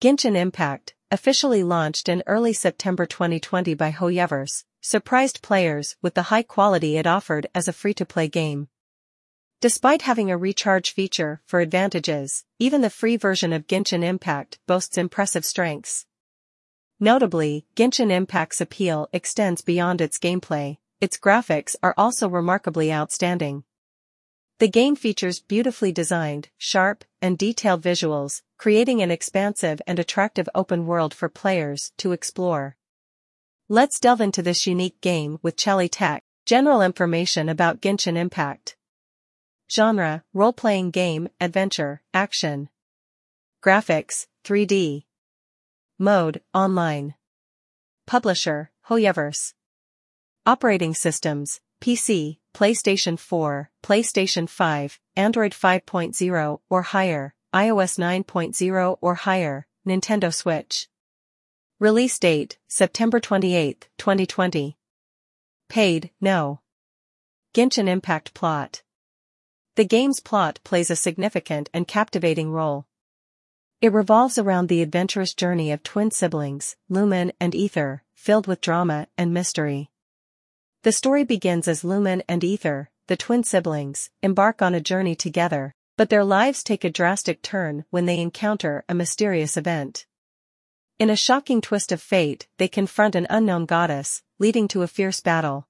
Genshin Impact, officially launched in early September 2020 by Hoyoverse, surprised players with the high quality it offered as a free-to-play game. Despite having a recharge feature for advantages, even the free version of Genshin Impact boasts impressive strengths. Notably, Genshin Impact's appeal extends beyond its gameplay, its graphics are also remarkably outstanding. The game features beautifully designed, sharp, and detailed visuals, creating an expansive and attractive open world for players to explore. Let's delve into this unique game with Chelly Tech. General information about Genshin Impact. Genre, role-playing game, adventure, action. Graphics, 3D. Mode, online. Publisher, Hoyoverse. Operating systems, PC, PlayStation 4, PlayStation 5, Android 5.0 or higher, iOS 9.0 or higher, Nintendo Switch. Release date, September 28, 2020. Paid, no. Genshin Impact plot. The game's plot plays a significant and captivating role. It revolves around the adventurous journey of twin siblings, Lumine and Aether, filled with drama and mystery. The story begins as Lumine and Aether, the twin siblings, embark on a journey together, but their lives take a drastic turn when they encounter a mysterious event. In a shocking twist of fate, they confront an unknown goddess, leading to a fierce battle.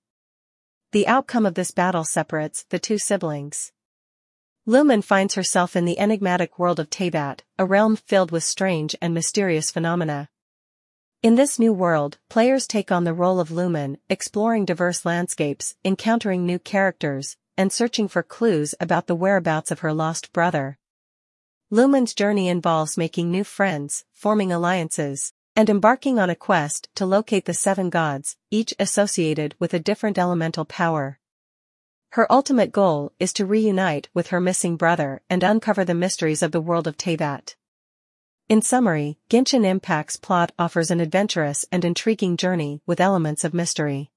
The outcome of this battle separates the two siblings. Lumine finds herself in the enigmatic world of Teyvat, a realm filled with strange and mysterious phenomena. In this new world, players take on the role of Lumine, exploring diverse landscapes, encountering new characters, and searching for clues about the whereabouts of her lost brother. Lumine's journey involves making new friends, forming alliances, and embarking on a quest to locate the seven gods, each associated with a different elemental power. Her ultimate goal is to reunite with her missing brother and uncover the mysteries of the world of Teyvat. In summary, Genshin Impact's plot offers an adventurous and intriguing journey with elements of mystery.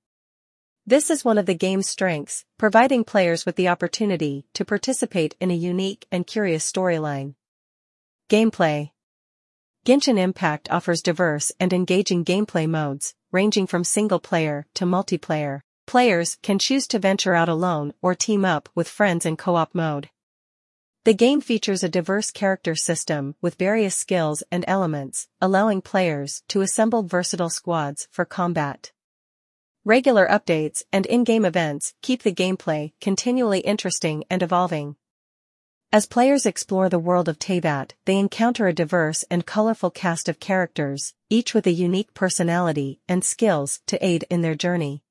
This is one of the game's strengths, providing players with the opportunity to participate in a unique and curious storyline. Gameplay Genshin Impact offers diverse and engaging gameplay modes, ranging from single-player to multiplayer. Players can choose to venture out alone or team up with friends in co-op mode. The game features a diverse character system with various skills and elements, allowing players to assemble versatile squads for combat. Regular updates and in-game events keep the gameplay continually interesting and evolving. As players explore the world of Teyvat, they encounter a diverse and colorful cast of characters, each with a unique personality and skills to aid in their journey.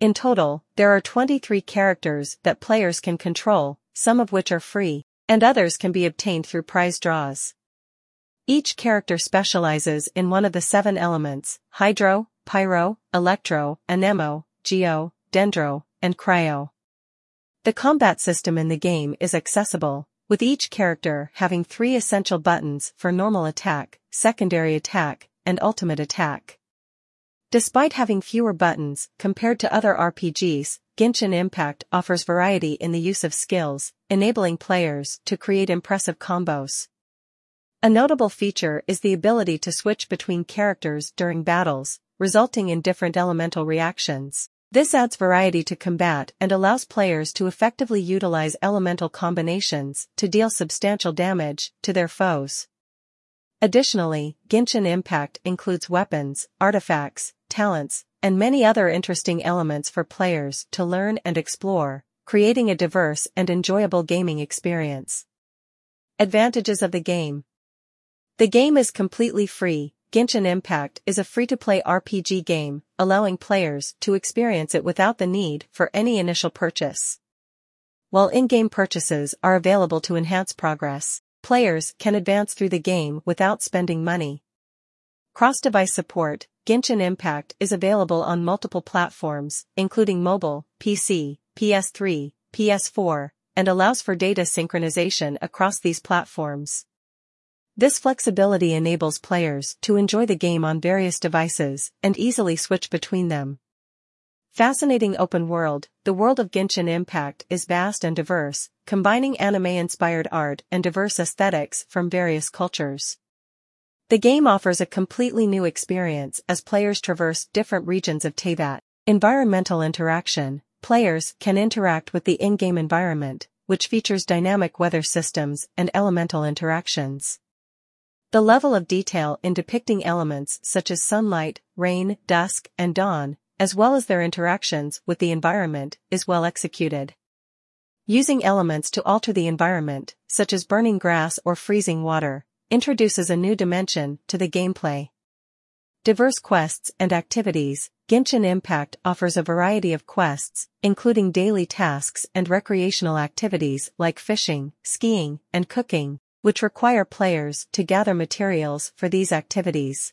In total, there are 23 characters that players can control, some of which are free, and others can be obtained through prize draws. Each character specializes in one of the seven elements, Hydro, Pyro, Electro, Anemo, Geo, Dendro, and Cryo. The combat system in the game is accessible, with each character having three essential buttons for normal attack, secondary attack, and ultimate attack. Despite having fewer buttons compared to other RPGs, Genshin Impact offers variety in the use of skills, enabling players to create impressive combos. A notable feature is the ability to switch between characters during battles, resulting in different elemental reactions. This adds variety to combat and allows players to effectively utilize elemental combinations to deal substantial damage to their foes. Additionally, Genshin Impact includes weapons, artifacts, talents, and many other interesting elements for players to learn and explore, creating a diverse and enjoyable gaming experience. Advantages of the game The game is completely free, Genshin Impact is a free-to-play RPG game, allowing players to experience it without the need for any initial purchase. While in-game purchases are available to enhance progress, Players can advance through the game without spending money. Cross-device support, Genshin Impact is available on multiple platforms, including mobile, PC, PS3, PS4, and allows for data synchronization across these platforms. This flexibility enables players to enjoy the game on various devices and easily switch between them. Fascinating open world, the world of Genshin Impact is vast and diverse, combining anime-inspired art and diverse aesthetics from various cultures. The game offers a completely new experience as players traverse different regions of Teyvat. Environmental interaction. Players can interact with the in-game environment, which features dynamic weather systems and elemental interactions. The level of detail in depicting elements such as sunlight, rain, dusk, and dawn, as well as their interactions with the environment, is well executed. Using elements to alter the environment, such as burning grass or freezing water, introduces a new dimension to the gameplay. Diverse quests and activities, Genshin Impact offers a variety of quests, including daily tasks and recreational activities like fishing, skiing, and cooking, which require players to gather materials for these activities.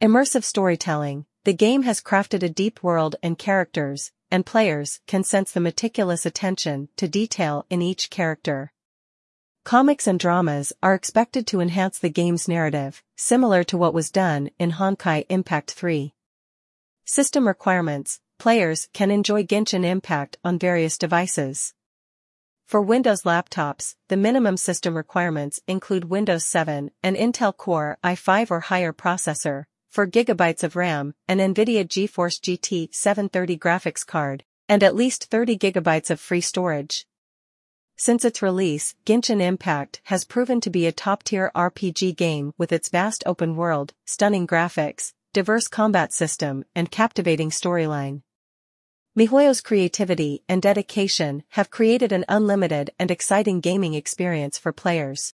Immersive storytelling, the game has crafted a deep world and characters, and players can sense the meticulous attention to detail in each character. Comics and dramas are expected to enhance the game's narrative, similar to what was done in Honkai Impact 3. System requirements, players can enjoy Genshin Impact on various devices. For Windows laptops, the minimum system requirements include Windows 7, an Intel Core i5 or higher processor, 4 GB of RAM, an NVIDIA GeForce GT 730 graphics card, and at least 30 GB of free storage. Since its release, Genshin Impact has proven to be a top-tier RPG game with its vast open world, stunning graphics, diverse combat system, and captivating storyline. MiHoYo's creativity and dedication have created an unlimited and exciting gaming experience for players.